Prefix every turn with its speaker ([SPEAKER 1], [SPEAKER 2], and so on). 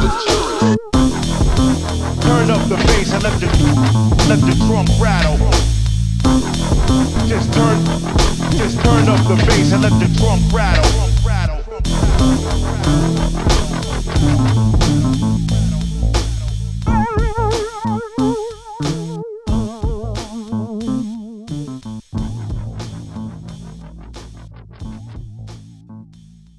[SPEAKER 1] Turn up the bass and let the let the rattle. Just turn, just turn up the bass and let the drum rattle.